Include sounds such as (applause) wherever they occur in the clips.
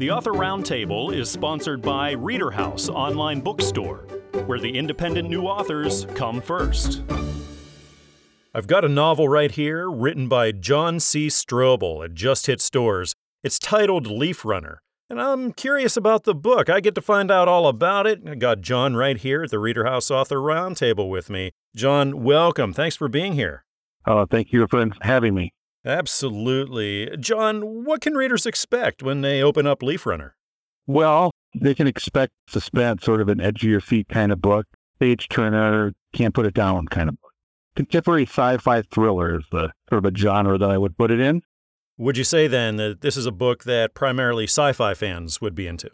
The Author Roundtable is sponsored by Reader House Online Bookstore, where the independent new authors come first. I've got a novel right here written by John C. Strobel. It just hit stores. It's titled Leaf Runner. And I'm curious about the book. I get to find out all about it. I got John right here at the Reader House Author Roundtable with me. John, welcome. Thanks for being here. Oh, thank you for having me. Absolutely. John, what can readers expect when they open up Leaf Runner? Well, they can expect suspense, sort of an edge of your feet kind of book, page turner, can't put it down kind of book. Contemporary sci-fi thriller is the sort of a genre that I would put it in. Would you say then that this is a book that primarily sci fi fans would be into?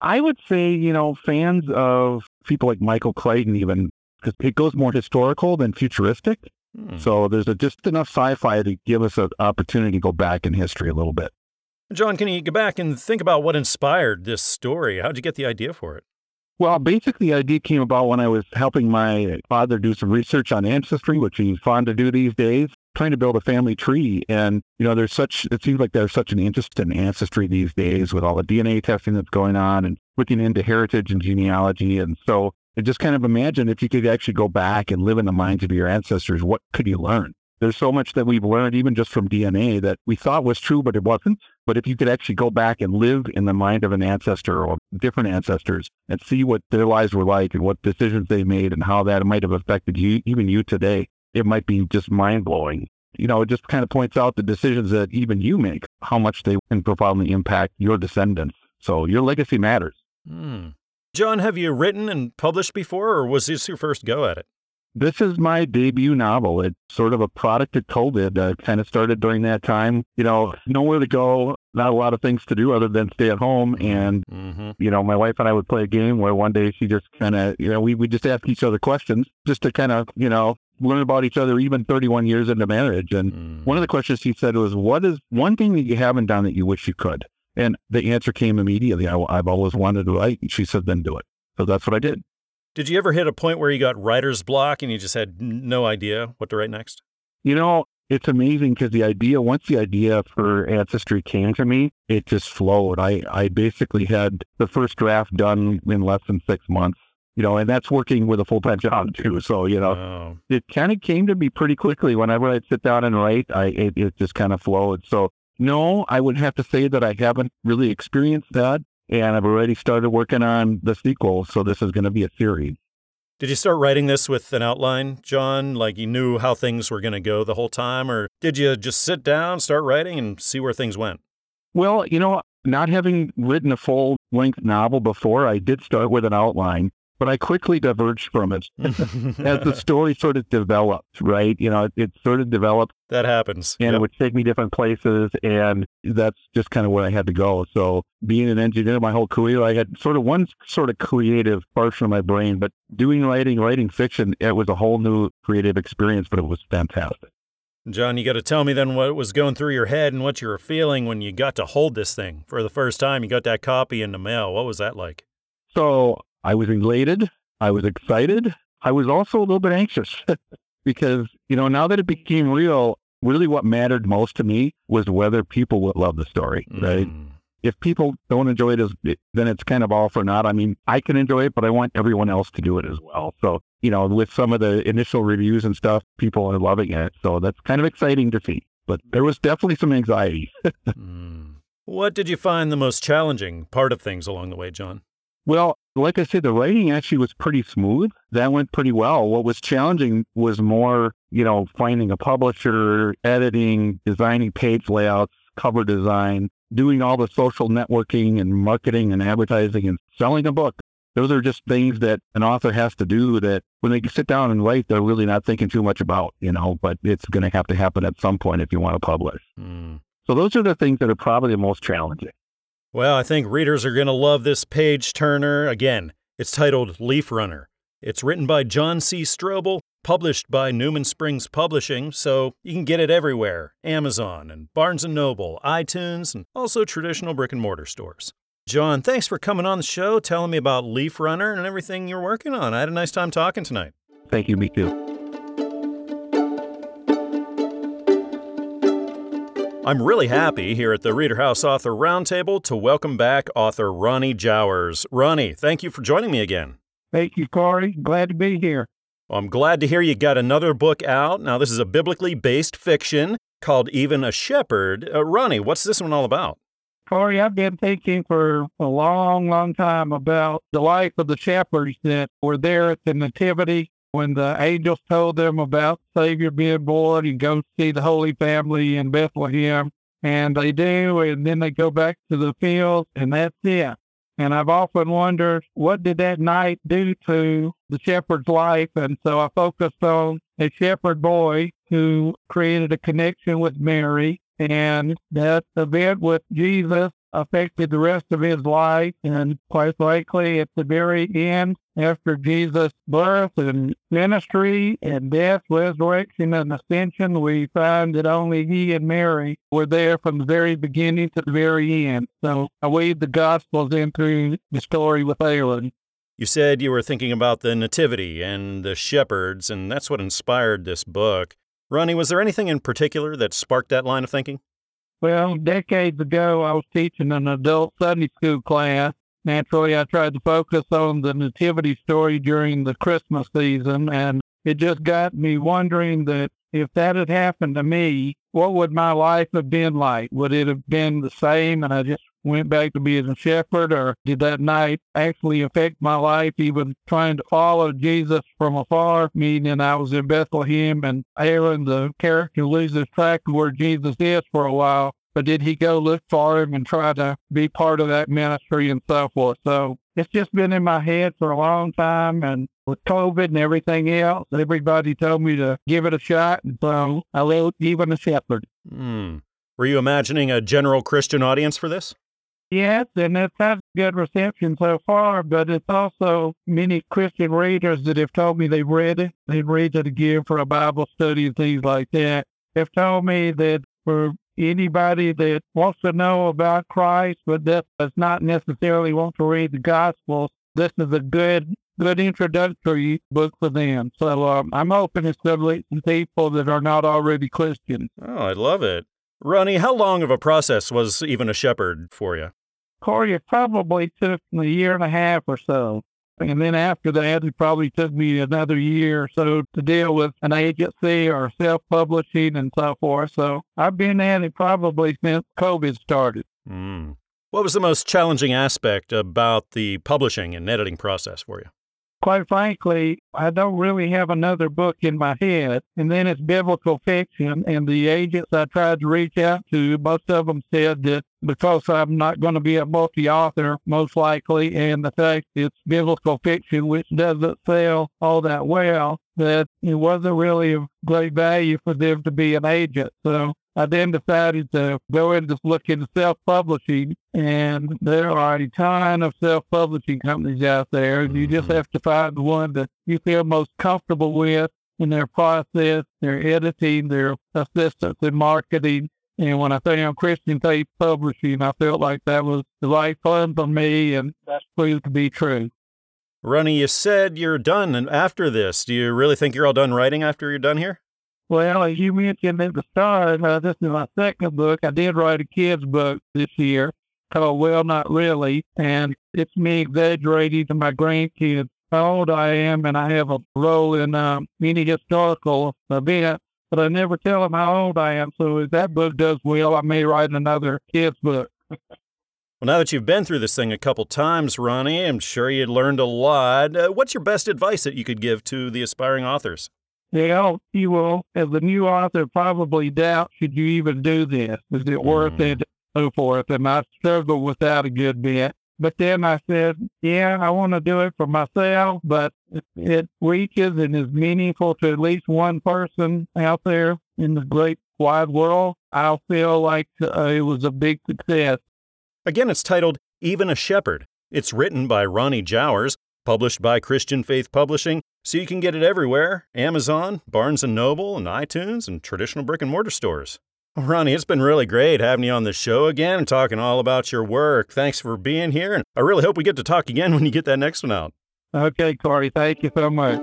I would say, you know, fans of people like Michael Crichton, even, because it goes more historical than futuristic. Hmm. So there's a, just enough sci fi to give us an opportunity to go back in history a little bit. John, can you go back and think about what inspired this story? How'd you get the idea for it? Well, basically, the idea came about when I was helping my father do some research on ancestry, which he's fond to do these days trying to build a family tree. And, you know, there's such, it seems like there's such an interest in ancestry these days with all the DNA testing that's going on and looking into heritage and genealogy. And so I just kind of imagine if you could actually go back and live in the minds of your ancestors, what could you learn? There's so much that we've learned, even just from DNA, that we thought was true, but it wasn't. But if you could actually go back and live in the mind of an ancestor or different ancestors and see what their lives were like and what decisions they made and how that might have affected you, even you today, it might be just mind blowing. You know, it just kind of points out the decisions that even you make, how much they can profoundly impact your descendants. So your legacy matters. Hmm. John, have you written and published before, or was this your first go at it? This is my debut novel. It's sort of a product of COVID. Uh, kind of started during that time. You know, nowhere to go, not a lot of things to do other than stay at home. And, mm-hmm. you know, my wife and I would play a game where one day she just kind of, you know, we would just ask each other questions just to kind of, you know, learn about each other even 31 years into marriage. And mm. one of the questions she said was, What is one thing that you haven't done that you wish you could? And the answer came immediately. I, have always wanted to write. And She said, Then do it. So that's what I did. Did you ever hit a point where you got writer's block and you just had no idea what to write next? You know, it's amazing because the idea, once the idea for Ancestry came to me, it just flowed. I, I basically had the first draft done in less than six months you know, and that's working with a full time job too. So, you know, oh. it kind of came to me pretty quickly. Whenever I'd sit down and write, I it, it just kind of flowed. So, no, I would have to say that I haven't really experienced that. And I've already started working on the sequel. So, this is going to be a series. Did you start writing this with an outline, John? Like you knew how things were going to go the whole time? Or did you just sit down, start writing, and see where things went? Well, you know, not having written a full length novel before, I did start with an outline but I quickly diverged from it (laughs) as the story sort of developed, right? You know, it, it sort of developed. That happens. And yep. it would take me different places. And that's just kind of where I had to go. So being an engineer my whole career, I had sort of one sort of creative portion of my brain, but doing writing, writing fiction, it was a whole new creative experience, but it was fantastic. John, you got to tell me then what was going through your head and what you were feeling when you got to hold this thing for the first time. You got that copy in the mail. What was that like? So I was elated. I was excited. I was also a little bit anxious (laughs) because, you know, now that it became real, really what mattered most to me was whether people would love the story, right? Mm. If people don't enjoy it, as, then it's kind of all for naught. I mean, I can enjoy it, but I want everyone else to do it as well. So, you know, with some of the initial reviews and stuff, people are loving it. So that's kind of exciting to see. But there was definitely some anxiety. (laughs) mm. What did you find the most challenging part of things along the way, John? Well, like I said, the writing actually was pretty smooth. That went pretty well. What was challenging was more, you know, finding a publisher, editing, designing page layouts, cover design, doing all the social networking and marketing and advertising and selling a book. Those are just things that an author has to do that when they sit down and write, they're really not thinking too much about, you know, but it's going to have to happen at some point if you want to publish. Mm. So those are the things that are probably the most challenging. Well, I think readers are going to love this page turner. Again, it's titled Leaf Runner. It's written by John C. Strobel, published by Newman Springs Publishing, so you can get it everywhere Amazon and Barnes & Noble, iTunes, and also traditional brick and mortar stores. John, thanks for coming on the show, telling me about Leaf Runner and everything you're working on. I had a nice time talking tonight. Thank you, me too. I'm really happy here at the Reader House Author Roundtable to welcome back author Ronnie Jowers. Ronnie, thank you for joining me again. Thank you, Corey. Glad to be here. Well, I'm glad to hear you got another book out. Now, this is a biblically based fiction called Even a Shepherd. Uh, Ronnie, what's this one all about? Corey, I've been thinking for a long, long time about the life of the shepherds that were there at the Nativity when the angels told them about Savior being born and go see the Holy Family in Bethlehem. And they do, and then they go back to the fields, and that's it. And I've often wondered, what did that night do to the shepherd's life? And so I focused on a shepherd boy who created a connection with Mary. And that event with Jesus affected the rest of his life. And quite likely, at the very end, after Jesus' birth and ministry and death, resurrection, and ascension, we find that only he and Mary were there from the very beginning to the very end. So I weave the Gospels into the story with Aaron. You said you were thinking about the Nativity and the shepherds, and that's what inspired this book. Ronnie, was there anything in particular that sparked that line of thinking? Well, decades ago, I was teaching an adult Sunday school class. Naturally, I tried to focus on the nativity story during the Christmas season, and it just got me wondering that if that had happened to me, what would my life have been like? Would it have been the same and I just went back to being a shepherd, or did that night actually affect my life, even trying to follow Jesus from afar? Meaning, I was in Bethlehem and Aaron, the character, loses track of where Jesus is for a while. But did he go look for him and try to be part of that ministry and so forth? So it's just been in my head for a long time. And with COVID and everything else, everybody told me to give it a shot. And so I wrote Even a Shepherd. Hmm. Were you imagining a general Christian audience for this? Yes, and it's had good reception so far, but it's also many Christian readers that have told me they've read it. They've read it again for a Bible study and things like that. They've told me that for anybody that wants to know about Christ, but that does not necessarily want to read the Gospels, this is a good good introductory book for them. So um, I'm hoping it's going to people that are not already Christian. Oh, I love it. Ronnie, how long of a process was even a shepherd for you? Corey, it probably took me a year and a half or so. And then after that, it probably took me another year or so to deal with an agency or self publishing and so forth. So I've been at it probably since COVID started. Mm. What was the most challenging aspect about the publishing and editing process for you? quite frankly, I don't really have another book in my head. And then it's biblical fiction. And the agents I tried to reach out to, most of them said that because I'm not going to be a multi author, most likely, and the fact it's biblical fiction, which doesn't sell all that well, that it wasn't really of great value for them to be an agent. So I then decided to go into look into self-publishing, and there are a ton of self-publishing companies out there. And you just mm-hmm. have to find the one that you feel most comfortable with in their process, their editing, their assistance in marketing. And when I found Christian Faith Publishing, I felt like that was the right fund for me, and that's proved to be true. Ronnie, you said you're done and after this. Do you really think you're all done writing after you're done here? Well, as you mentioned at the start, uh, this is my second book. I did write a kid's book this year called Well Not Really, and it's me exaggerating to my grandkids how old I am, and I have a role in um, many historical events, but I never tell them how old I am. So if that book does well, I may write another kid's book. well, now that you've been through this thing a couple times, Ronnie, I'm sure you learned a lot. Uh, what's your best advice that you could give to the aspiring authors? Well, you will, as a new author, probably doubt should you even do this? Is it mm. worth it? So forth. And I struggled with that a good bit. But then I said, yeah, I want to do it for myself, but if it reaches and is meaningful to at least one person out there in the great wide world, I'll feel like uh, it was a big success. Again, it's titled Even a Shepherd. It's written by Ronnie Jowers, published by Christian Faith Publishing, so you can get it everywhere Amazon, Barnes & Noble, and iTunes, and traditional brick and mortar stores. Well, Ronnie, it's been really great having you on the show again and talking all about your work. Thanks for being here, and I really hope we get to talk again (laughs) when you get that next one out. Okay, Corey. Thank you so much.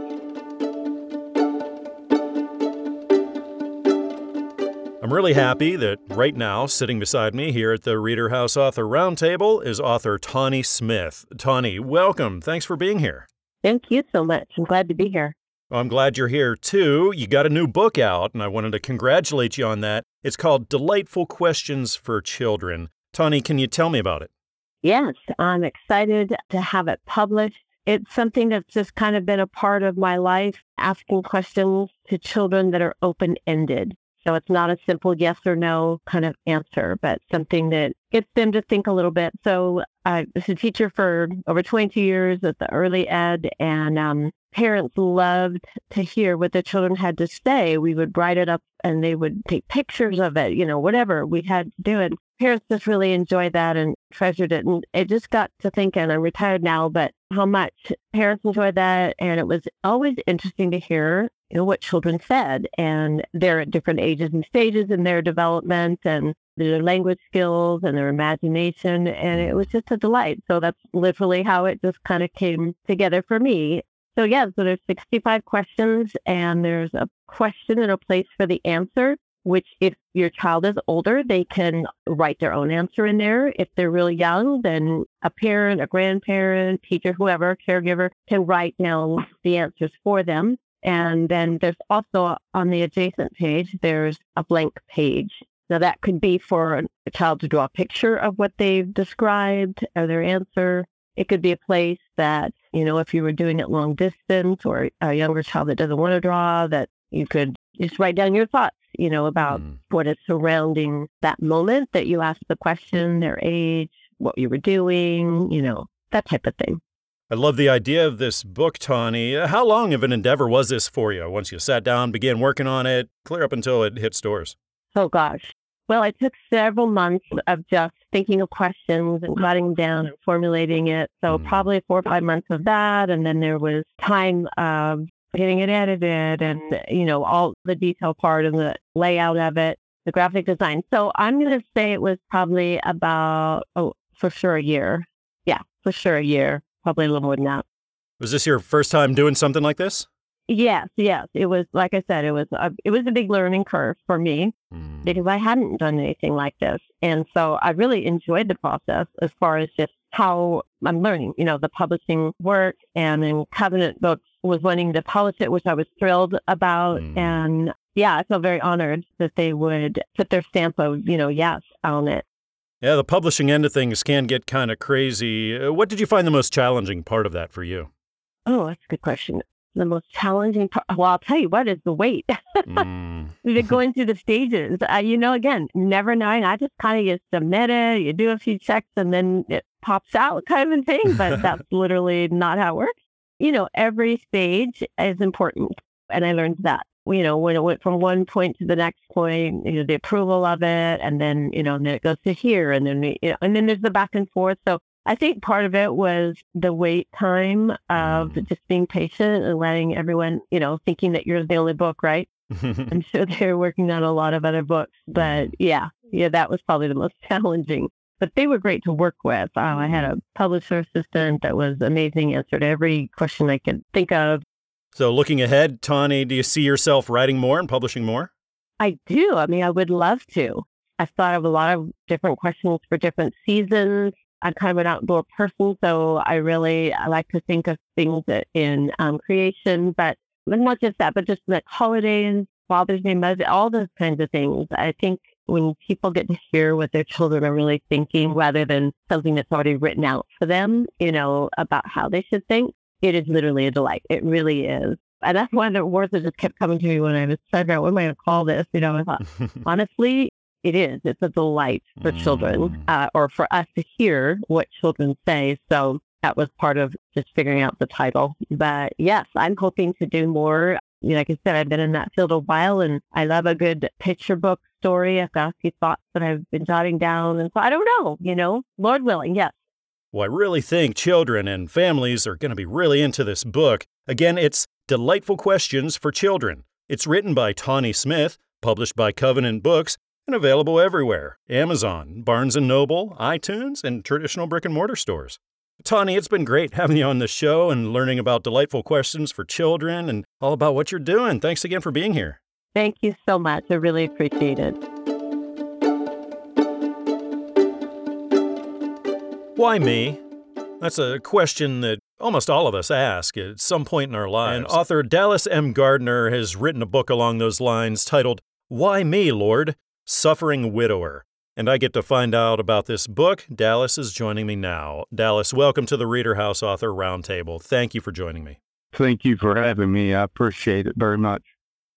I'm really happy that right now, sitting beside me here at the Reader House Author Roundtable, is author Tawny Smith. Tawny, welcome. Thanks for being here. Thank you so much. I'm glad to be here. Well, I'm glad you're here too. You got a new book out, and I wanted to congratulate you on that. It's called Delightful Questions for Children. Tawny, can you tell me about it? Yes, I'm excited to have it published. It's something that's just kind of been a part of my life, asking questions to children that are open ended. So it's not a simple yes or no kind of answer, but something that gets them to think a little bit. So I was a teacher for over 22 years at the early ed, and um, parents loved to hear what the children had to say. We would write it up and they would take pictures of it, you know, whatever we had to do. And parents just really enjoyed that and treasured it. And it just got to thinking, I'm retired now, but how much parents enjoyed that. And it was always interesting to hear, you know, what children said. And they're at different ages and stages in their development and their language skills and their imagination. And it was just a delight. So that's literally how it just kind of came together for me. So yeah, so there's 65 questions and there's a question and a place for the answer, which if your child is older, they can write their own answer in there. If they're really young, then a parent, a grandparent, teacher, whoever, caregiver can write down the answers for them. And then there's also on the adjacent page, there's a blank page. Now that could be for a child to draw a picture of what they've described or their answer. It could be a place that, you know, if you were doing it long distance or a younger child that doesn't want to draw, that you could just write down your thoughts, you know, about mm. what is surrounding that moment that you asked the question, their age, what you were doing, you know, that type of thing. I love the idea of this book, Tawny. How long of an endeavor was this for you once you sat down, began working on it, clear up until it hit stores? Oh, gosh. Well, it took several months of just thinking of questions and writing them down and formulating it. So mm. probably four or five months of that. And then there was time of getting it edited and, you know, all the detail part and the layout of it, the graphic design. So I'm going to say it was probably about, oh, for sure a year. Yeah, for sure a year, probably a little more than that. Was this your first time doing something like this? Yes, yes. It was like I said, it was a, it was a big learning curve for me mm. because I hadn't done anything like this, and so I really enjoyed the process as far as just how I'm learning. You know, the publishing work, and then Covenant Books was wanting to publish it, which I was thrilled about, mm. and yeah, I feel very honored that they would put their stamp of you know yes on it. Yeah, the publishing end of things can get kind of crazy. Uh, what did you find the most challenging part of that for you? Oh, that's a good question the most challenging part. Well, I'll tell you what is the wait. mm. (laughs) going through the stages. Uh, you know, again, never knowing. I just kind of get submit it, you do a few checks, and then it pops out, kind of a thing. But (laughs) that's literally not how it works. You know, every stage is important, and I learned that. You know, when it went from one point to the next point, you know, the approval of it, and then you know, and then it goes to here, and then you know, and then there's the back and forth. So I think part of it was the wait time of mm. just being patient and letting everyone, you know, thinking that you're the only book, right? (laughs) I'm sure they're working on a lot of other books, but mm. yeah, yeah, that was probably the most (laughs) challenging. But they were great to work with. Uh, I had a publisher assistant that was amazing, answered every question I could think of. So, looking ahead, Tawny, do you see yourself writing more and publishing more? I do. I mean, I would love to. I've thought of a lot of different questions for different seasons. I'm kind of an outdoor person, so I really I like to think of things in um, creation, but not just that, but just like holidays, Father's Day, Mother's Day, all those kinds of things. I think when people get to hear what their children are really thinking rather than something that's already written out for them, you know, about how they should think, it is literally a delight. It really is. And that's one of the words that just kept coming to me when I was trying to what am I going to call this. You know, I thought, (laughs) honestly, it is. It's a delight for mm. children uh, or for us to hear what children say. So that was part of just figuring out the title. But yes, I'm hoping to do more. You know, like I said, I've been in that field a while and I love a good picture book story. I've got a few thoughts that I've been jotting down. And so I don't know, you know, Lord willing, yes. Well, I really think children and families are going to be really into this book. Again, it's Delightful Questions for Children. It's written by Tawny Smith, published by Covenant Books, and available everywhere Amazon, Barnes & Noble, iTunes, and traditional brick and mortar stores. Tawny, it's been great having you on the show and learning about delightful questions for children and all about what you're doing. Thanks again for being here. Thank you so much. I really appreciate it. Why me? That's a question that almost all of us ask at some point in our lives. And author Dallas M. Gardner has written a book along those lines titled Why Me, Lord? Suffering Widower. And I get to find out about this book. Dallas is joining me now. Dallas, welcome to the Reader House Author Roundtable. Thank you for joining me. Thank you for having me. I appreciate it very much.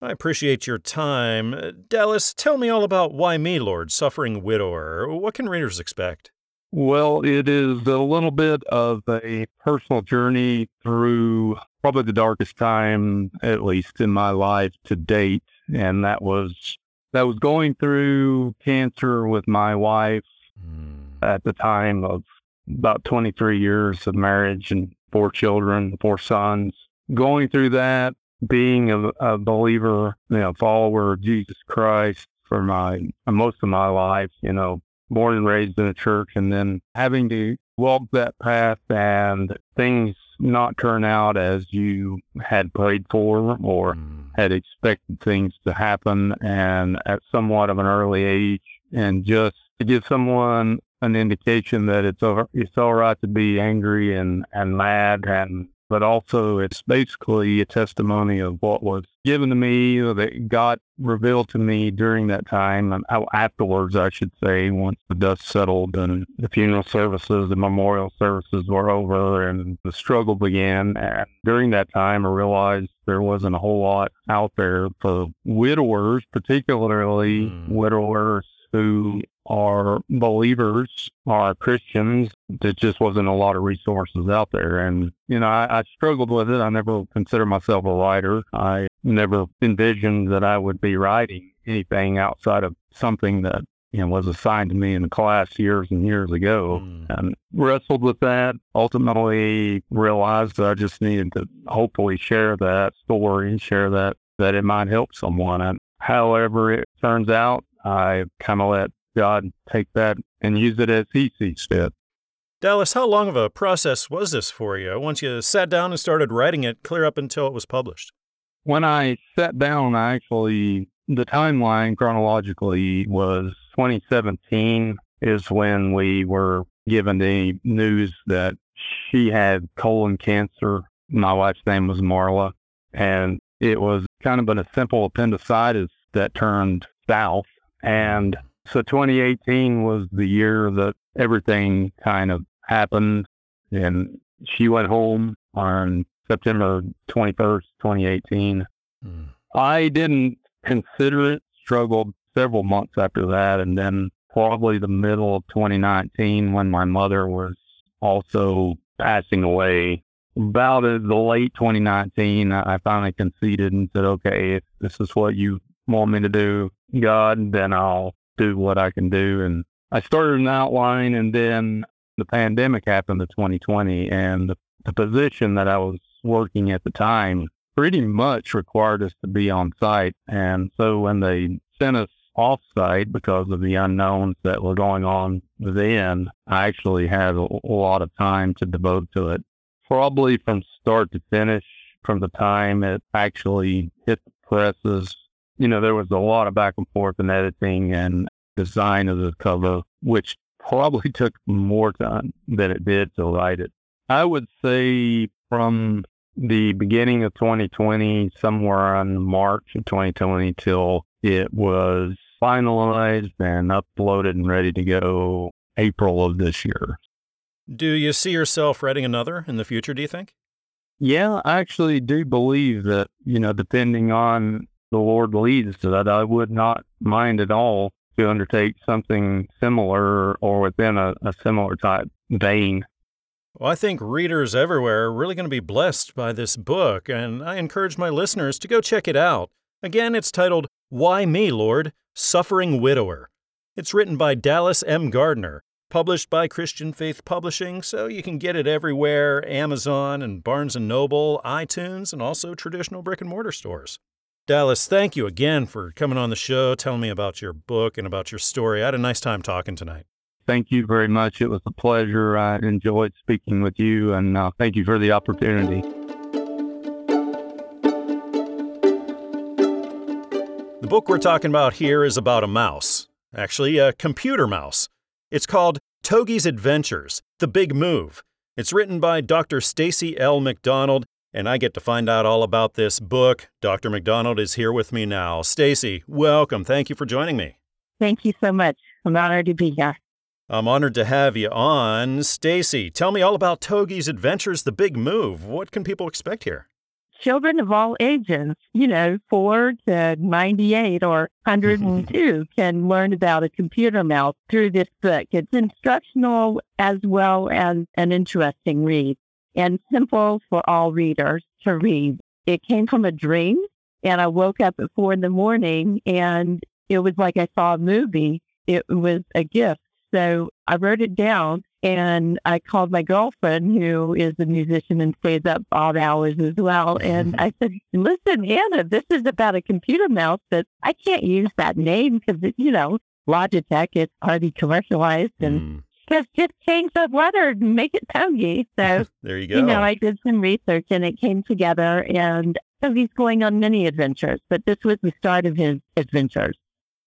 I appreciate your time. Dallas, tell me all about Why Me, Lord, Suffering Widower. What can readers expect? Well, it is a little bit of a personal journey through probably the darkest time, at least in my life to date. And that was that was going through cancer with my wife mm. at the time of about 23 years of marriage and four children, four sons. Going through that, being a, a believer, you know, follower of Jesus Christ for my most of my life, you know, born and raised in a church and then having to walk that path and things not turn out as you had prayed for or mm. had expected things to happen and at somewhat of an early age and just to give someone an indication that it's all, it's all right to be angry and, and mad and but also it's basically a testimony of what was given to me that God revealed to me during that time and afterwards, I should say, once the dust settled and the funeral services, the memorial services were over and the struggle began. And during that time, I realized there wasn't a whole lot out there for widowers, particularly mm. widowers who are believers, are Christians. There just wasn't a lot of resources out there. And, you know, I, I struggled with it. I never considered myself a writer. I never envisioned that I would be writing anything outside of something that you know, was assigned to me in the class years and years ago mm. and wrestled with that. Ultimately realized that I just needed to hopefully share that story and share that, that it might help someone. And however it turns out, I kind of let God take that and use it as He sees fit. Dallas, how long of a process was this for you once you sat down and started writing it clear up until it was published? When I sat down, I actually, the timeline chronologically was 2017 is when we were given the news that she had colon cancer. My wife's name was Marla, and it was kind of a simple appendicitis that turned south. And so 2018 was the year that everything kind of happened. And she went home on September 21st, 2018. Mm. I didn't consider it, struggled several months after that. And then probably the middle of 2019 when my mother was also passing away. About the late 2019, I finally conceded and said, okay, if this is what you want me to do, God, then I'll do what I can do. And I started an outline and then the pandemic happened in 2020 and the, the position that I was working at the time pretty much required us to be on site. And so when they sent us off site because of the unknowns that were going on then, I actually had a, a lot of time to devote to it. Probably from start to finish, from the time it actually hit the presses you know, there was a lot of back and forth in editing and design of the cover, which probably (laughs) took more time than it did to write it. I would say from the beginning of 2020, somewhere on March of 2020 till it was finalized and uploaded and ready to go April of this year. Do you see yourself writing another in the future, do you think? Yeah, I actually do believe that, you know, depending on the Lord leads, to that I would not mind at all to undertake something similar or within a, a similar type vein. Well, I think readers everywhere are really going to be blessed by this book, and I encourage my listeners to go check it out. Again, it's titled Why Me, Lord? Suffering Widower. It's written by Dallas M. Gardner, published by Christian Faith Publishing, so you can get it everywhere Amazon and Barnes & Noble, iTunes, and also traditional brick and mortar stores. Dallas, thank you again for coming on the show, telling me about your book and about your story. I had a nice time talking tonight. Thank you very much. It was a pleasure. I enjoyed speaking with you, and uh, thank you for the opportunity. The book we're talking about here is about a mouse, actually, a computer mouse. It's called Togi's Adventures The Big Move. It's written by Dr. Stacy L. McDonald and I get to find out all about this book. Dr. McDonald is here with me now. Stacy, welcome. Thank you for joining me. Thank you so much. I'm honored to be here. I'm honored to have you on. Stacy, tell me all about Togi's Adventures The Big Move. What can people expect here? Children of all ages, you know, 4 to 98 or (laughs) 102 can learn about a computer mouse through this book. It's instructional as well as an interesting read and simple for all readers to read. It came from a dream, and I woke up at four in the morning, and it was like I saw a movie. It was a gift. So I wrote it down and I called my girlfriend, who is a musician and stays up odd hours as well. And I said, Listen, Anna, this is about a computer mouse that I can't use that name because, you know, Logitech, it's already commercialized. And mm just just change the weather and make it Togi. So (laughs) there you go. You know, I did some research and it came together and so he's going on many adventures, but this was the start of his adventures.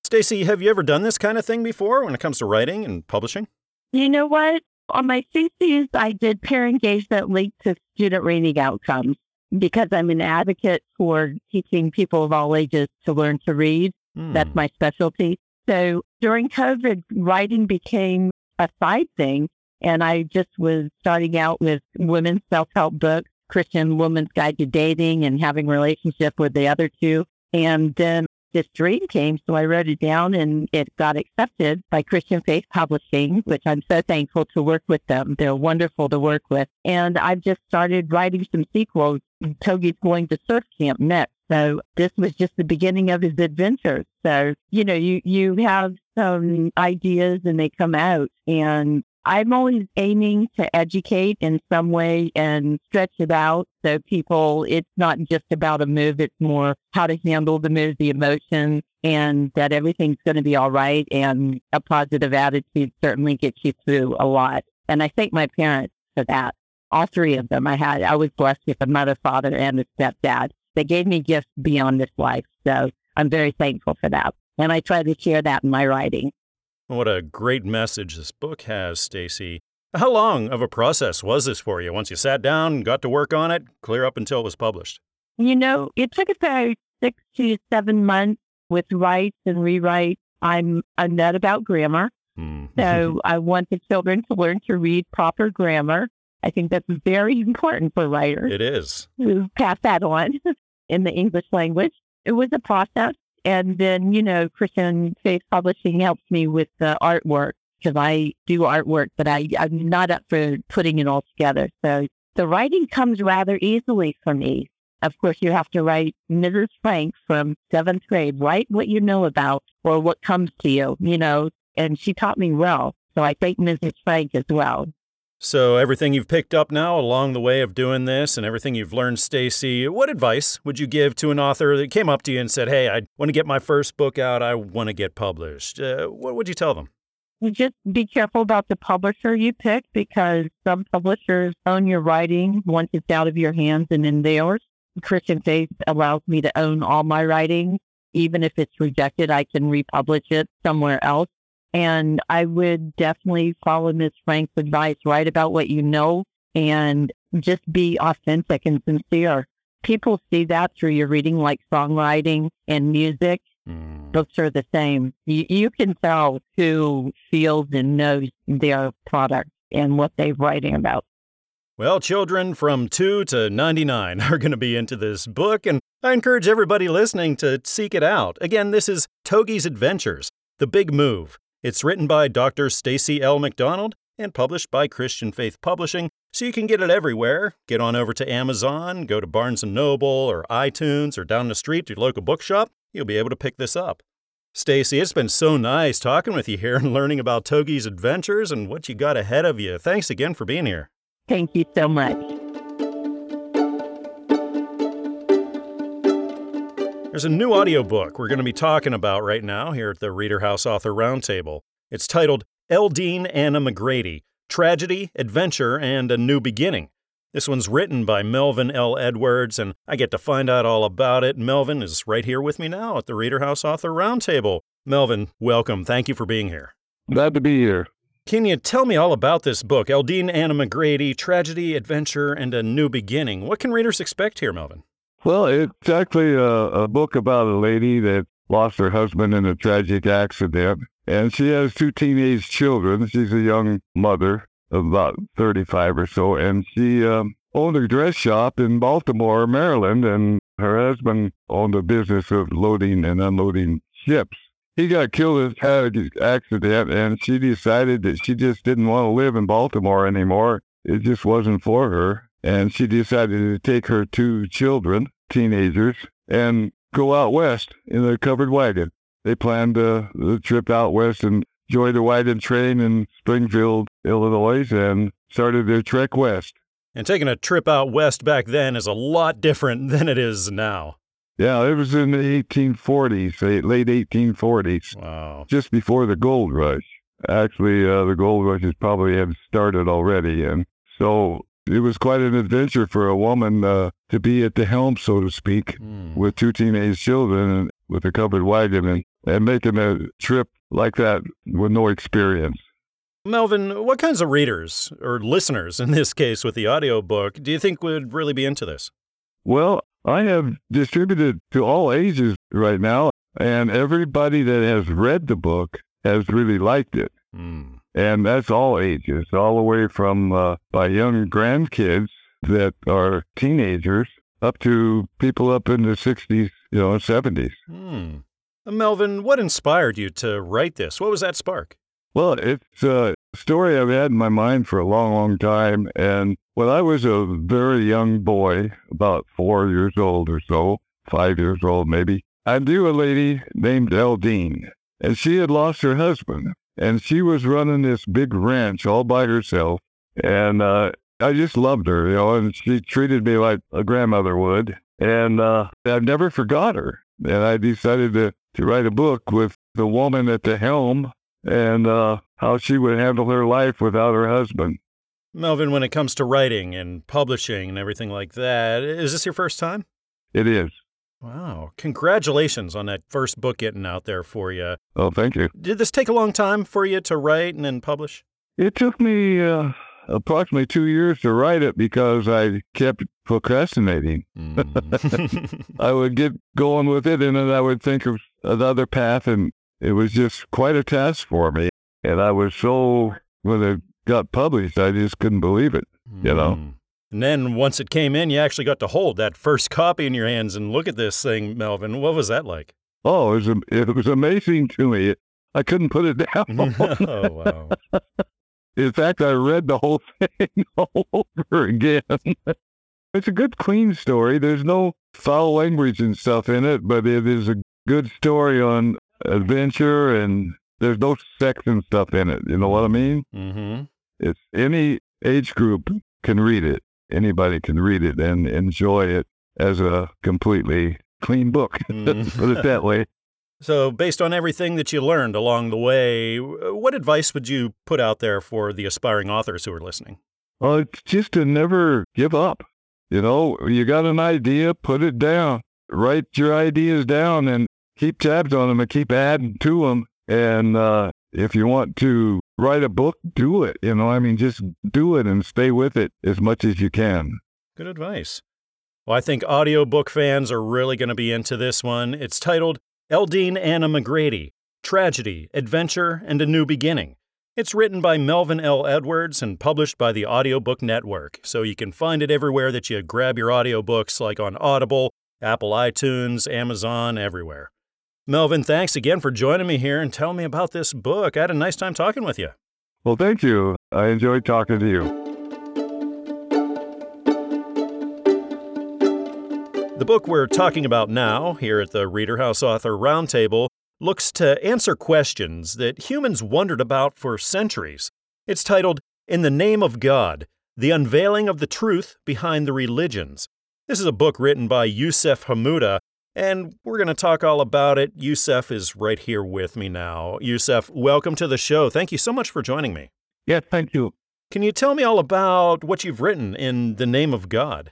Stacy, have you ever done this kind of thing before when it comes to writing and publishing? You know what? On my thesis, I did peer engagement linked to student reading outcomes because I'm an advocate for teaching people of all ages to learn to read. Mm. That's my specialty. So during COVID, writing became a side thing. And I just was starting out with women's self-help books, Christian Woman's Guide to Dating and having relationship with the other two. And then this dream came, so I wrote it down and it got accepted by Christian Faith Publishing, which I'm so thankful to work with them. They're wonderful to work with. And I've just started writing some sequels. Togi's going to surf camp next. So this was just the beginning of his adventures. So, you know, you, you have some ideas and they come out and I'm always aiming to educate in some way and stretch it out so people, it's not just about a move, it's more how to handle the move, the emotions, and that everything's going to be all right. And a positive attitude certainly gets you through a lot. And I thank my parents for that. All three of them I had, I was blessed with a mother, father, and a stepdad. They gave me gifts beyond this life. So I'm very thankful for that. And I try to share that in my writing. What a great message this book has, Stacy. How long of a process was this for you once you sat down got to work on it, clear up until it was published? You know, it took about six to seven months with writes and rewrites. I'm a nut about grammar. Mm. so (laughs) I want the children to learn to read proper grammar. I think that's very important for writers. It is. To pass that on (laughs) in the English language. It was a process. And then, you know, Christian Faith Publishing helps me with the artwork because I do artwork, but I, I'm not up for putting it all together. So the writing comes rather easily for me. Of course, you have to write Mrs. Frank from seventh grade. Write what you know about or what comes to you, you know, and she taught me well. So I thank Mrs. Frank as well. So, everything you've picked up now along the way of doing this and everything you've learned, Stacy, what advice would you give to an author that came up to you and said, Hey, I want to get my first book out, I want to get published? Uh, what would you tell them? Just be careful about the publisher you pick because some publishers own your writing once it's out of your hands and in theirs. Christian Faith allows me to own all my writing. Even if it's rejected, I can republish it somewhere else. And I would definitely follow Ms. Frank's advice, write about what you know and just be authentic and sincere. People see that through your reading, like songwriting and music. Mm. Books are the same. You, you can tell who feels and knows their product and what they're writing about. Well, children from 2 to 99 are going to be into this book, and I encourage everybody listening to seek it out. Again, this is Togi's Adventures The Big Move it's written by Dr. Stacy L. McDonald and published by Christian Faith Publishing, so you can get it everywhere. Get on over to Amazon, go to Barnes & Noble or iTunes or down the street to your local bookshop. You'll be able to pick this up. Stacy, it's been so nice talking with you here and learning about Togi's adventures and what you got ahead of you. Thanks again for being here. Thank you so much. There's a new audiobook we're going to be talking about right now here at the Reader House Author Roundtable. It's titled Eldine Anna McGrady Tragedy, Adventure, and a New Beginning. This one's written by Melvin L. Edwards, and I get to find out all about it. Melvin is right here with me now at the Reader House Author Roundtable. Melvin, welcome. Thank you for being here. Glad to be here. Can you tell me all about this book, Eldine Anna McGrady Tragedy, Adventure, and a New Beginning? What can readers expect here, Melvin? Well, it's actually a, a book about a lady that lost her husband in a tragic accident, and she has two teenage children. She's a young mother of about 35 or so, and she um, owned a dress shop in Baltimore, Maryland, and her husband owned a business of loading and unloading ships. He got killed in a tragic accident, and she decided that she just didn't want to live in Baltimore anymore. It just wasn't for her. And she decided to take her two children, teenagers, and go out west in a covered wagon. They planned uh, the trip out west and joined a wagon train in Springfield, Illinois, and started their trek west. And taking a trip out west back then is a lot different (laughs) than it is now. Yeah, it was in the 1840s, late 1840s. Wow. Just before the gold rush. Actually, uh, the gold rush has probably had started already. And so it was quite an adventure for a woman uh, to be at the helm, so to speak, Mm. with two teenage children and with a covered wagon and, and making a trip like that with no experience. Melvin, what kinds of readers, or listeners in this case with the audiobook, do you think would really be into this? Well, I have distributed to all ages right now, and everybody that has read the book has really liked it. Hmm. And that's all ages, all the way from uh, by young grandkids that are teenagers up to people up in the 60s, you know, 70s. Hmm. Melvin, what inspired you to write this? What was that spark? Well, it's a story I've had in my mind for a long, long time. And when I was a very young boy, about four years old or so, five years old maybe, I knew a lady named Eldine, and she had lost her husband. And she was running this big ranch all by herself. And uh, I just loved her, you know, and she treated me like a grandmother would. And uh, I've never forgot her. And I decided to, to write a book with the woman at the helm and uh, how she would handle her life without her husband. Melvin, when it comes to writing and publishing and everything like that, is this your first time? It is. Wow. Congratulations on that first book getting out there for you. Oh, thank you. Did this take a long time for you to write and then publish? It took me uh, approximately two years to write it because I kept procrastinating. Mm. (laughs) (laughs) I would get going with it and then I would think of another path, and it was just quite a task for me. And I was so, when it got published, I just couldn't believe it. You know. And then once it came in, you actually got to hold that first copy in your hands and look at this thing, Melvin. What was that like? Oh, it was, it was amazing to me. I couldn't put it (laughs) down. (laughs) oh, wow. (laughs) In fact, I read the whole thing all over again. it's a good, clean story. There's no foul language and stuff in it, but it is a good story on adventure and there's no sex and stuff in it. You know what I mean? Mm-hmm. It's any age group can read it. Anybody can read it and enjoy it as a completely clean book. (laughs) Mm. Put it that way. (laughs) So, based on everything that you learned along the way, what advice would you put out there for the aspiring authors who are listening? Well, it's just to never give up. You know, you got an idea, put it down. Write your ideas down and keep tabs on them and keep adding to them. And uh, if you want to write a book, do it. You know, I mean, just do it and stay with it as much as you can. Good advice. Well, I think audiobook fans are really going to be into this one. It's titled Eldine Anna McGrady Tragedy, Adventure, and a New Beginning. It's written by Melvin L. Edwards and published by the Audiobook Network, so you can find it everywhere that you grab your audiobooks, like on Audible, Apple iTunes, Amazon, everywhere. Melvin, thanks again for joining me here and telling me about this book. I had a nice time talking with you. Well, thank you. I enjoyed talking to you. The book we're talking about now, here at the Reader House Author Roundtable, looks to answer questions that humans wondered about for centuries. It's titled In the Name of God The Unveiling of the Truth Behind the Religions. This is a book written by Yousef Hamouda, and we're going to talk all about it. Yousef is right here with me now. Yousef, welcome to the show. Thank you so much for joining me. Yeah, thank you. Can you tell me all about what you've written in the name of God?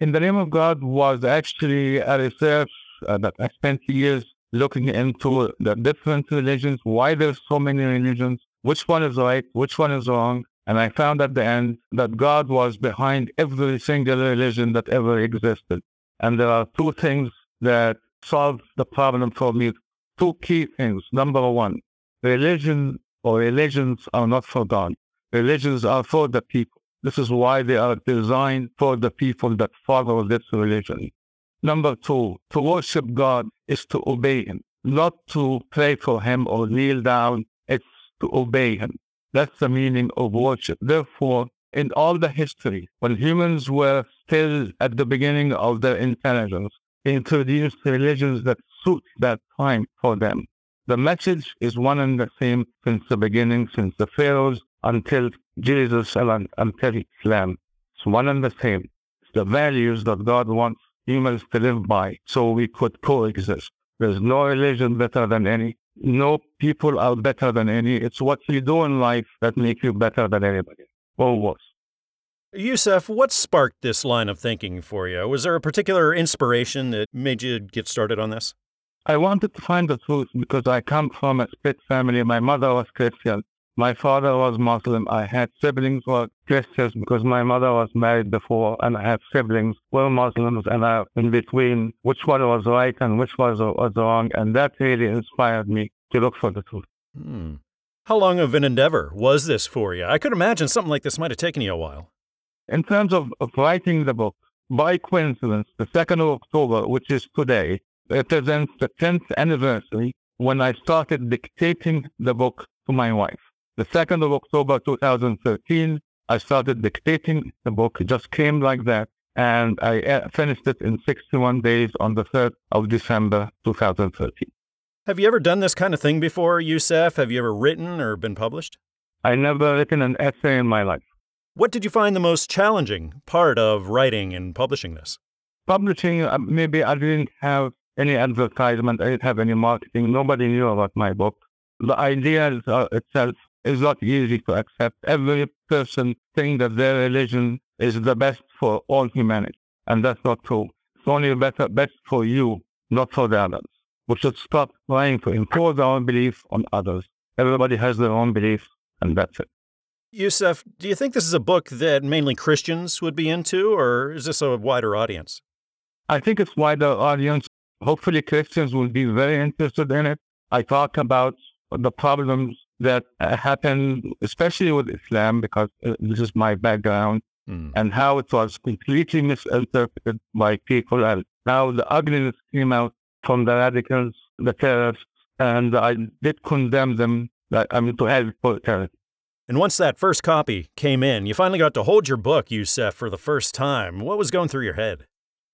In the name of God was actually a research uh, that I spent years looking into the different religions, why there's so many religions, which one is right, which one is wrong. And I found at the end that God was behind every single religion that ever existed. And there are two things that solve the problem for me. Two key things. Number one, religion or religions are not for God. Religions are for the people. This is why they are designed for the people that follow this religion. Number two, to worship God is to obey Him, not to pray for Him or kneel down. It's to obey Him. That's the meaning of worship. Therefore, in all the history, when humans were still at the beginning of their intelligence, introduced religions that suit that time for them. The message is one and the same since the beginning, since the pharaohs until Jesus and until Islam. It's one and the same. It's the values that God wants humans to live by so we could coexist. There's no religion better than any. No people are better than any. It's what you do in life that makes you better than anybody or worse. Yousef, what sparked this line of thinking for you? Was there a particular inspiration that made you get started on this? I wanted to find the truth because I come from a split family. My mother was Christian. My father was Muslim. I had siblings who were Christians because my mother was married before, and I have siblings who were Muslims, and I in between which one was right and which was, was wrong. And that really inspired me to look for the truth. Hmm. How long of an endeavor was this for you? I could imagine something like this might have taken you a while. In terms of, of writing the book, by coincidence, the 2nd of October, which is today, represents the 10th anniversary when I started dictating the book to my wife. The 2nd of October 2013, I started dictating the book. It just came like that. And I uh, finished it in 61 days on the 3rd of December 2013. Have you ever done this kind of thing before, Yousef? Have you ever written or been published? I never written an essay in my life. What did you find the most challenging part of writing and publishing this? Publishing, uh, maybe I didn't have any advertisement, I didn't have any marketing. Nobody knew about my book. The idea uh, itself is not easy to accept. Every person thinks that their religion is the best for all humanity, and that's not true. It's only better, best for you, not for the others. We should stop trying to impose our belief on others. Everybody has their own belief, and that's it. Yousef, do you think this is a book that mainly Christians would be into, or is this a wider audience? I think it's wider audience. Hopefully, Christians will be very interested in it. I talk about the problems that happen, especially with Islam, because uh, this is my background, mm. and how it was completely misinterpreted by people, and how the ugliness came out from the radicals, the terrorists, and I did condemn them. I mean, to hell for terrorists. And once that first copy came in, you finally got to hold your book, Yousef, for the first time. What was going through your head?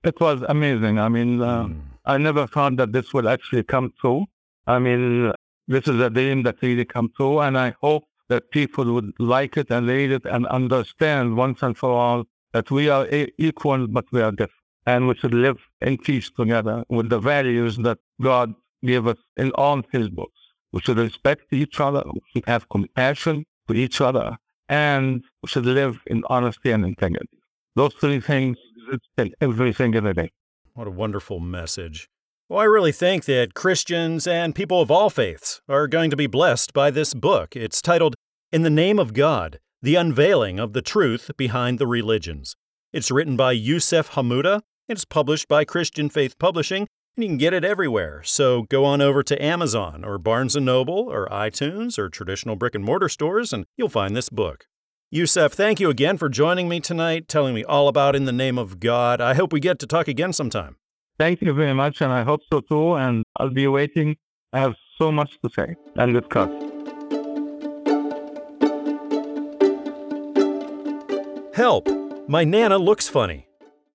It was amazing. I mean, uh, mm. I never thought that this would actually come true. I mean, this is a dream that really come true, and I hope that people would like it and read it and understand once and for all that we are equal, but we are different. And we should live in peace together with the values that God gave us in all his books. We should respect each other. We should have compassion to each other, and should live in honesty and integrity. Those three things exist every single day. What a wonderful message. Well, I really think that Christians and people of all faiths are going to be blessed by this book. It's titled In the Name of God The Unveiling of the Truth Behind the Religions. It's written by Yousef Hamuda. It's published by Christian Faith Publishing, and you can get it everywhere. So go on over to Amazon or Barnes & Noble or iTunes or traditional brick and mortar stores and you'll find this book. Yousef, thank you again for joining me tonight, telling me all about In the Name of God. I hope we get to talk again sometime. Thank you very much, and I hope so too. And I'll be waiting. I have so much to say and discuss. Help! My Nana Looks Funny.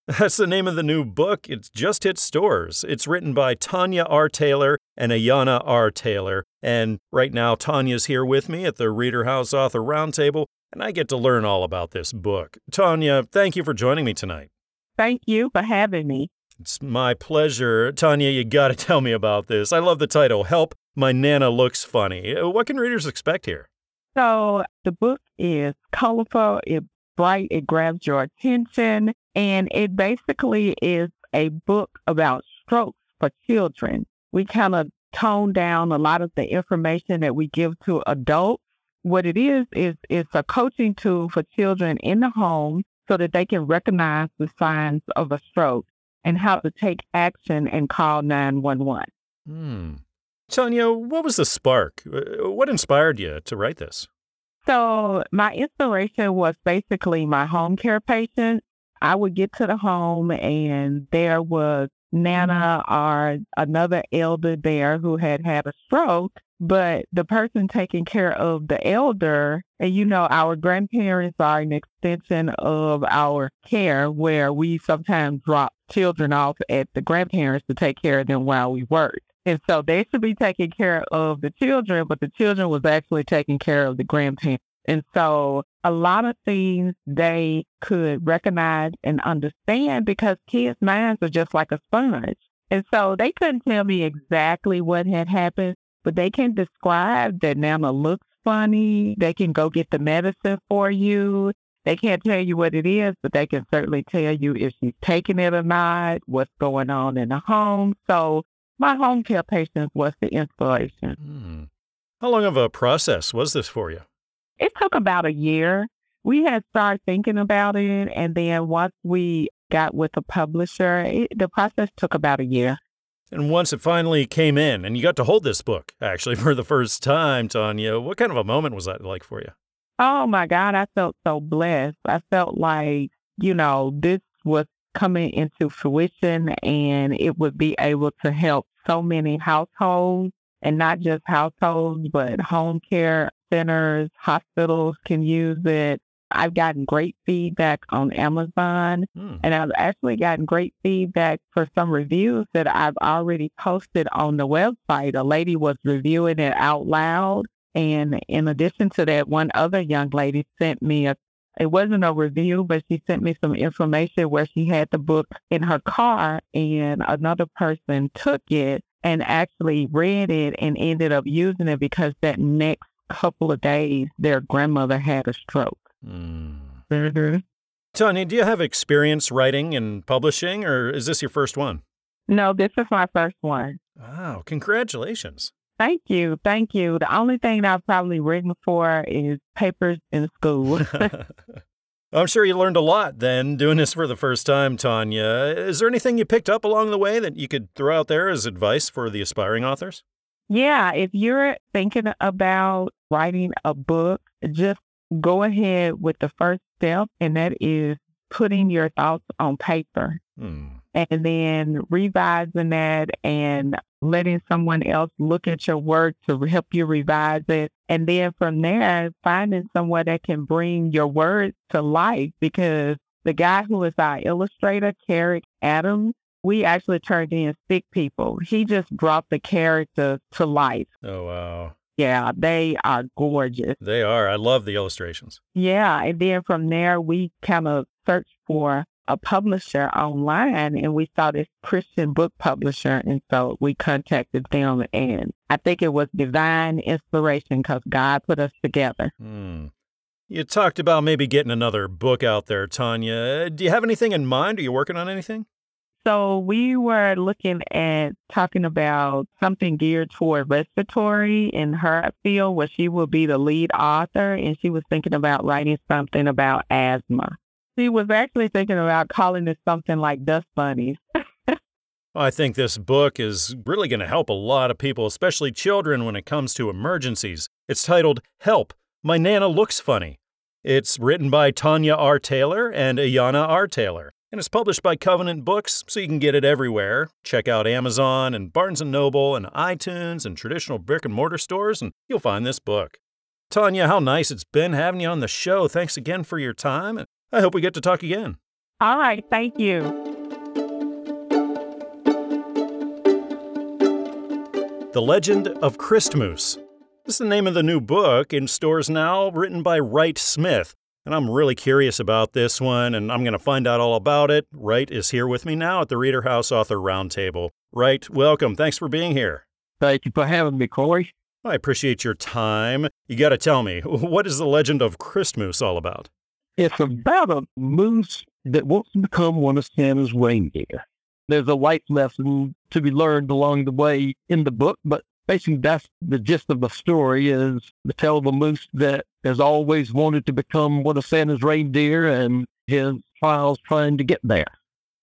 (laughs) That's the name of the new book. It's just hit stores. It's written by Tanya R. Taylor and Ayana R. Taylor. And right now, Tanya's here with me at the Reader House Author Roundtable, and I get to learn all about this book. Tanya, thank you for joining me tonight. Thank you for having me. It's my pleasure. Tanya, you got to (laughs) tell me about this. I love the title Help, My Nana Looks Funny. What can readers expect here? So, the book is colorful, it's bright, it grabs your attention, and it basically is a book about strokes for children. We kind of tone down a lot of the information that we give to adults. What it is, is it's a coaching tool for children in the home so that they can recognize the signs of a stroke and how to take action and call 911. Hmm. What was the spark? Uh, what inspired you to write this? So, my inspiration was basically my home care patient. I would get to the home and there was Nana mm-hmm. or another elder there who had had a stroke, but the person taking care of the elder, and you know, our grandparents are an extension of our care where we sometimes drop children off at the grandparents to take care of them while we work. And so they should be taking care of the children, but the children was actually taking care of the grandparents. And so a lot of things they could recognize and understand because kids' minds are just like a sponge. And so they couldn't tell me exactly what had happened, but they can describe that Nana looks funny. They can go get the medicine for you. They can't tell you what it is, but they can certainly tell you if she's taking it or not, what's going on in the home. So my home care patients was the inspiration. Hmm. How long of a process was this for you? It took about a year. We had started thinking about it, and then once we got with the publisher, it, the process took about a year. And once it finally came in and you got to hold this book, actually, (laughs) for the first time, Tanya, what kind of a moment was that like for you? Oh my God, I felt so blessed. I felt like, you know, this was coming into fruition and it would be able to help so many households and not just households, but home care centers, hospitals can use it. I've gotten great feedback on Amazon Hmm. and I've actually gotten great feedback for some reviews that I've already posted on the website. A lady was reviewing it out loud. And in addition to that, one other young lady sent me a, it wasn't a review, but she sent me some information where she had the book in her car and another person took it and actually read it and ended up using it because that next couple of days, their grandmother had a stroke. Mm-hmm. Tanya, do you have experience writing and publishing, or is this your first one? No, this is my first one. Wow, congratulations. Thank you. Thank you. The only thing I've probably written for is papers in school. (laughs) (laughs) I'm sure you learned a lot then doing this for the first time, Tanya. Is there anything you picked up along the way that you could throw out there as advice for the aspiring authors? yeah, if you're thinking about writing a book, just go ahead with the first step, and that is putting your thoughts on paper Hmm. and then revising that and letting someone else look at your work to help you revise it. And then from there, finding someone that can bring your words to life because the guy who is our illustrator, Carrick Adams, we actually turned in sick people. He just brought the characters to life. Oh, wow. Yeah, they are gorgeous. They are. I love the illustrations. Yeah. And then from there, we kind of searched for a publisher online and we saw this Christian book publisher. And so we contacted them. And I think it was divine inspiration because God put us together. Hmm. You talked about maybe getting another book out there, Tanya. Do you have anything in mind? Are you working on anything? So we were looking at talking about something geared toward respiratory in her field where she will be the lead author and she was thinking about writing something about asthma. She was actually thinking about calling it something like dust bunnies. I think this book is really going to help a lot of people, especially children, when it comes to emergencies. It's titled Help, My Nana Looks Funny. It's written by Tanya R. Taylor and Ayana R. Taylor, and it's published by Covenant Books, so you can get it everywhere. Check out Amazon and Barnes & Noble and iTunes and traditional brick and mortar stores, and you'll find this book. Tanya, how nice it's been having you on the show. Thanks again for your time. I hope we get to talk again. All right. Thank you. The Legend of Christmas. This is the name of the new book in stores now, written by Wright Smith. And I'm really curious about this one, and I'm going to find out all about it. Wright is here with me now at the Reader House Author Roundtable. Wright, welcome. Thanks for being here. Thank you for having me, Corey. I appreciate your time. You got to tell me, (laughs) what is the legend of Christmas all about? It's about a moose that wants to become one of Santa's reindeer. There's a life lesson to be learned along the way in the book, but basically that's the gist of the story is the tale of a moose that has always wanted to become one of Santa's reindeer and his trials trying to get there.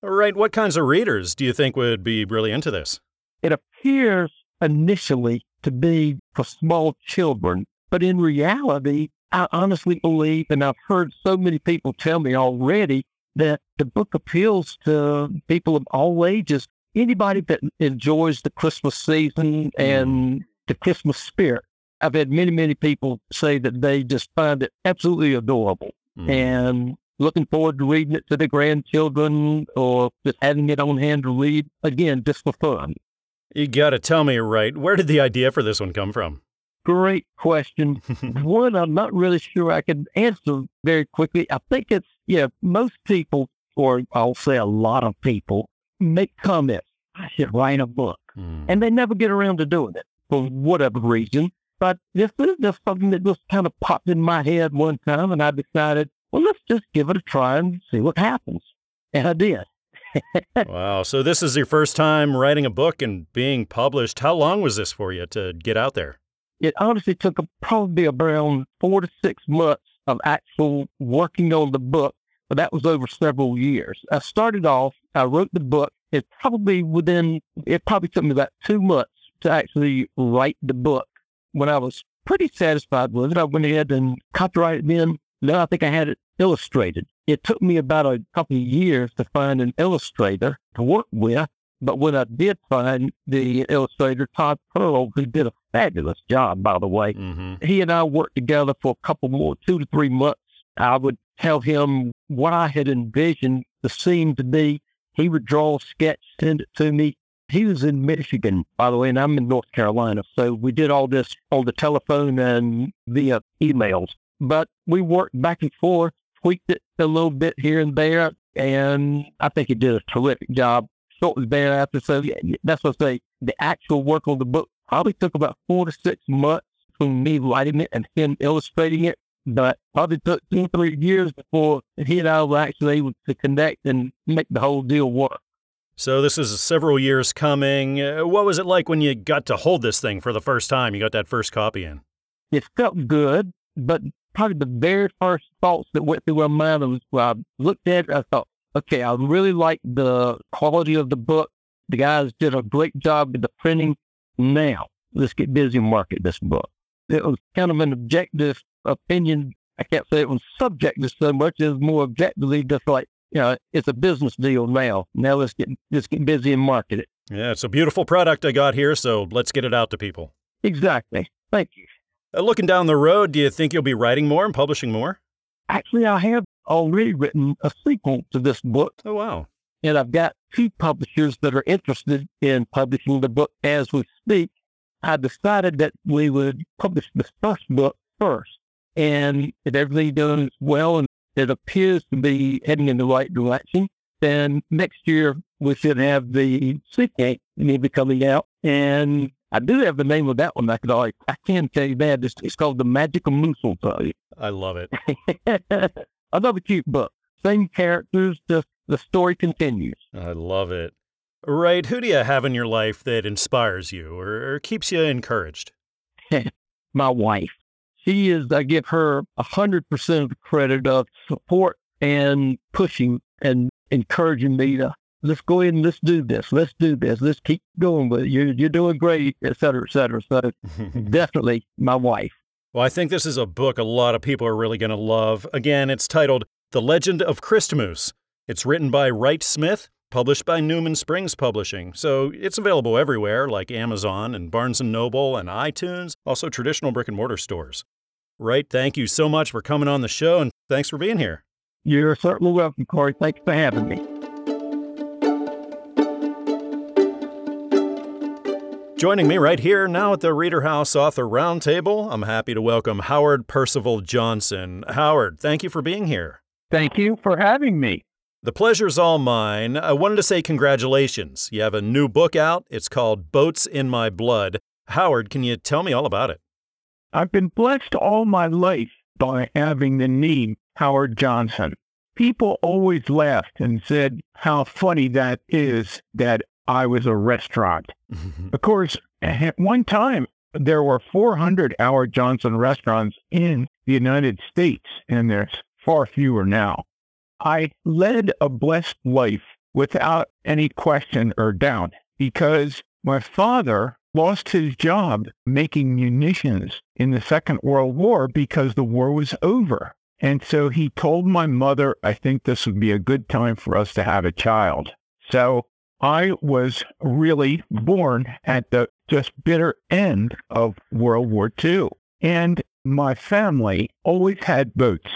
All right, what kinds of readers do you think would be really into this? It appears initially to be for small children, but in reality, I honestly believe, and I've heard so many people tell me already, that the book appeals to people of all ages, anybody that enjoys the Christmas season and the Christmas spirit. I've had many, many people say that they just find it absolutely adorable Mm. and looking forward to reading it to their grandchildren or just having it on hand to read again, just for fun. You got to tell me, Wright. where did the idea for this one come from? Great question. (laughs) One, I'm not really sure I can answer very quickly. I think it's, yeah, most people, or I'll say a lot of people, make comments. I should write a book. Hmm. And they never get around to doing it for whatever reason. But this is just something that just kind of popped in my head one time, and I decided, well, let's just give it a try and see what happens. And I did. (laughs) wow. So, this is your first time writing a book and being published. How long was this for you to get out there? It honestly took a, probably around four to six months of actual working on the book, but that was over several years. I started off, I wrote the book. It probably within, it probably took me about two months to actually write the book. When I was pretty satisfied with it, I went ahead and copyrighted it in. Now I think I had it illustrated. It took me about a couple of years to find an illustrator to work with. But when I did find the illustrator, Todd Pearl, who did a fabulous job, by the way, hmm he and I worked together for a couple more, two to three months. I would tell him what I had envisioned the scene to be. He would draw a sketch, send it to me. He was in Michigan, by the way, and I'm in North Carolina. So we did all this on the telephone and via emails. But we worked back and forth, tweaked it a little bit here and there. And I think he did a terrific job. Shortly thereafter, so that's what I say. The actual work on the book probably took about four to six months between me writing it and him illustrating it. But probably took two or three years before he and I were actually able to connect and make the whole deal work. So, this is several years coming. Uh, what was it like when you got to hold this thing for the first time? You got that first copy in? It felt good, but probably the very first thoughts that went through my mind was when I looked at it, I thought, okay, I really like the quality of the book. The guys did a great job with the printing. Now, let's get busy and market this book. It was kind of an objective opinion. I can't say it was subjective so much as more objectively just like, you know, it's a business deal now. Now let's get let's get busy and market it. Yeah, it's a beautiful product I got here, so let's get it out to people. Exactly. Thank you. Uh, looking down the road, do you think you'll be writing more and publishing more? Actually, I have already written a sequel to this book, Oh, wow. And I've got two publishers that are interested in publishing the book as we speak. I decided that we would publish the first book first. And if everything goes well and it appears to be heading in the right direction, then next year we should have the sequel maybe coming out. And I do have the name of that one. I could always, I can tell you that. It's, it's called The Magical will. I love it. (laughs) Another cute book. Same characters, just the story continues. I love it. Wright, who do you have in your life that inspires you or, or keeps you encouraged? (laughs) My wife. She is, I give her a hundred percent of the credit of support and pushing and encouraging me to let's go ahead and let's do this. Let's do this. Let's keep going with it. You're, you're doing great, et cetera, et cetera. So (laughs) definitely my wife. well, I think this is a book a lot of people are really going to love. Again, it's titled The Legend of Christmas. It's written by Wright Smith, published by Newman Springs Publishing. So it's available everywhere like Amazon and Barnes & Noble and iTunes, also traditional brick and mortar stores. Wright, thank you so much for coming on the show and thanks for being here. You're certainly welcome, Corey. Thanks for having me. Joining me right here now at the Reader House Author Roundtable, I'm happy to welcome Howard Percival Johnson. Howard, thank you for being here. Thank you for having me. The pleasure's all mine. I wanted to say congratulations. You have a new book out. It's called Boats in My Blood. Howard, can you tell me all about it? I've been blessed all my life by having the name Howard Johnson. People always laughed and said how funny that is that I was a restaurant. (laughs) of course, at one time, there were 400 Howard Johnson restaurants in the United States, and there's far fewer now. I led a blessed life without any question or doubt because my father lost his job making munitions in the Second World War because the war was over. And so he told my mother, I think this would be a good time for us to have a child. So I was really born at the just bitter end of World War II. And my family always had boats.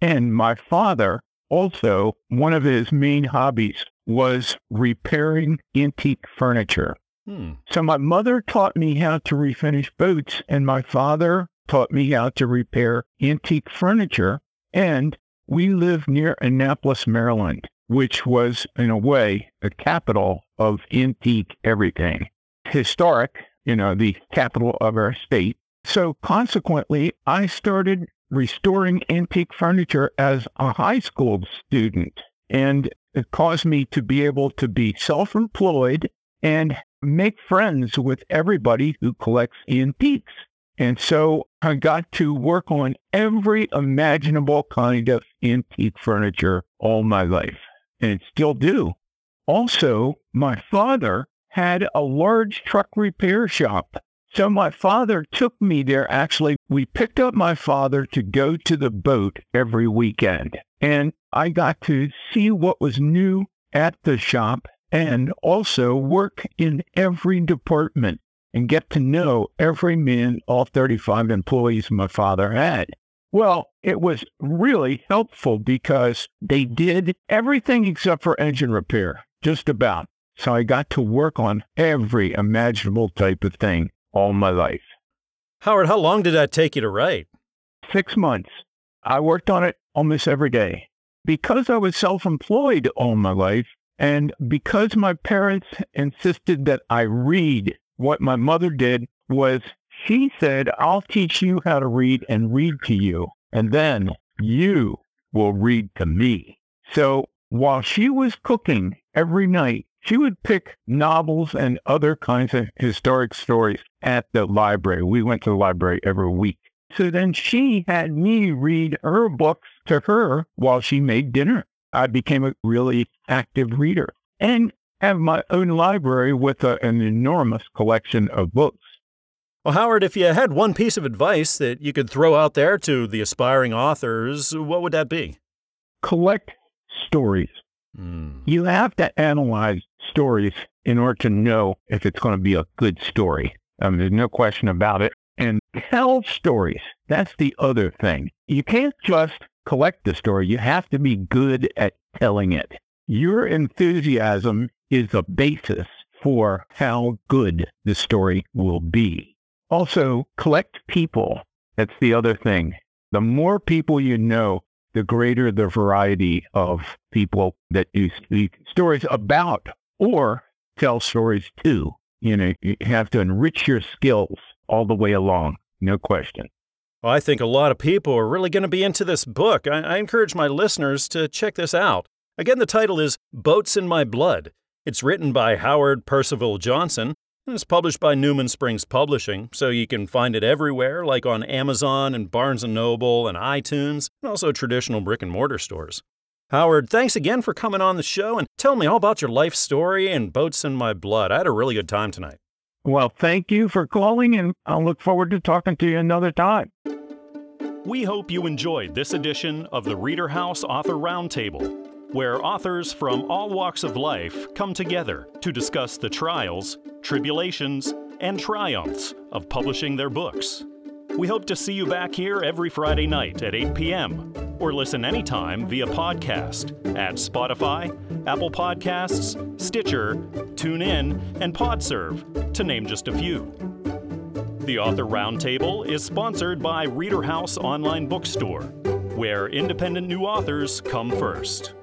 And my father also, one of his main hobbies was repairing antique furniture. Hmm. So my mother taught me how to refinish boots, and my father taught me how to repair antique furniture. And we lived near Annapolis, Maryland which was, in a way, the capital of antique everything. Historic, you know, the capital of our state. So consequently, I started restoring antique furniture as a high school student. And it caused me to be able to be self employed and make friends with everybody who collects antiques. And so I got to work on every imaginable kind of antique furniture all my life and still do. Also, my father had a large truck repair shop. So my father took me there. Actually, we picked up my father to go to the boat every weekend. And I got to see what was new at the shop and also work in every department and get to know every man, all 35 employees my father had. Well, it was really helpful because they did everything except for engine repair, just about. So I got to work on every imaginable type of thing all my life. Howard, how long did that take you to write? Six months. I worked on it almost every day. Because I was self employed all my life, and because my parents insisted that I read, what my mother did was she said, I'll teach you how to read and read to you, and then you will read to me. So while she was cooking every night, she would pick novels and other kinds of historic stories at the library. We went to the library every week. So then she had me read her books to her while she made dinner. I became a really active reader and have my own library with a, an enormous collection of books. Well, Howard, if you had one piece of advice that you could throw out there to the aspiring authors, what would that be? Collect stories. Mm. You have to analyze stories in order to know if it's going to be a good story. Um, there's no question about it. And tell stories. That's the other thing. You can't just collect the story. You have to be good at telling it. Your enthusiasm is the basis for how good the story will be. Also, collect people. That's the other thing. The more people you know, the greater the variety of people that you speak stories about or tell stories too. You know, you have to enrich your skills all the way along, no question. Well, I think a lot of people are really going to be into this book. I, I encourage my listeners to check this out. Again, the title is Boats in My Blood. It's written by Howard Percival Johnson and it's published by Newman Springs Publishing, so you can find it everywhere, like on Amazon and Barnes & Noble and iTunes, and also traditional brick and mortar stores. Howard, thanks again for coming on the show and tell me all about your life story and Boats in My Blood. I had a really good time tonight. Well, thank you for calling, and I'll look forward to talking to you another time. We hope you enjoyed this edition of the Reader House Author Roundtable where authors from all walks of life come together to discuss the trials, tribulations, and triumphs of publishing their books. We hope to see you back here every Friday night at 8 p.m. or listen anytime via podcast at Spotify, Apple Podcasts, Stitcher, TuneIn, and PodServe, to name just a few. The Author Roundtable is sponsored by Reader House Online Bookstore, where independent new authors come first.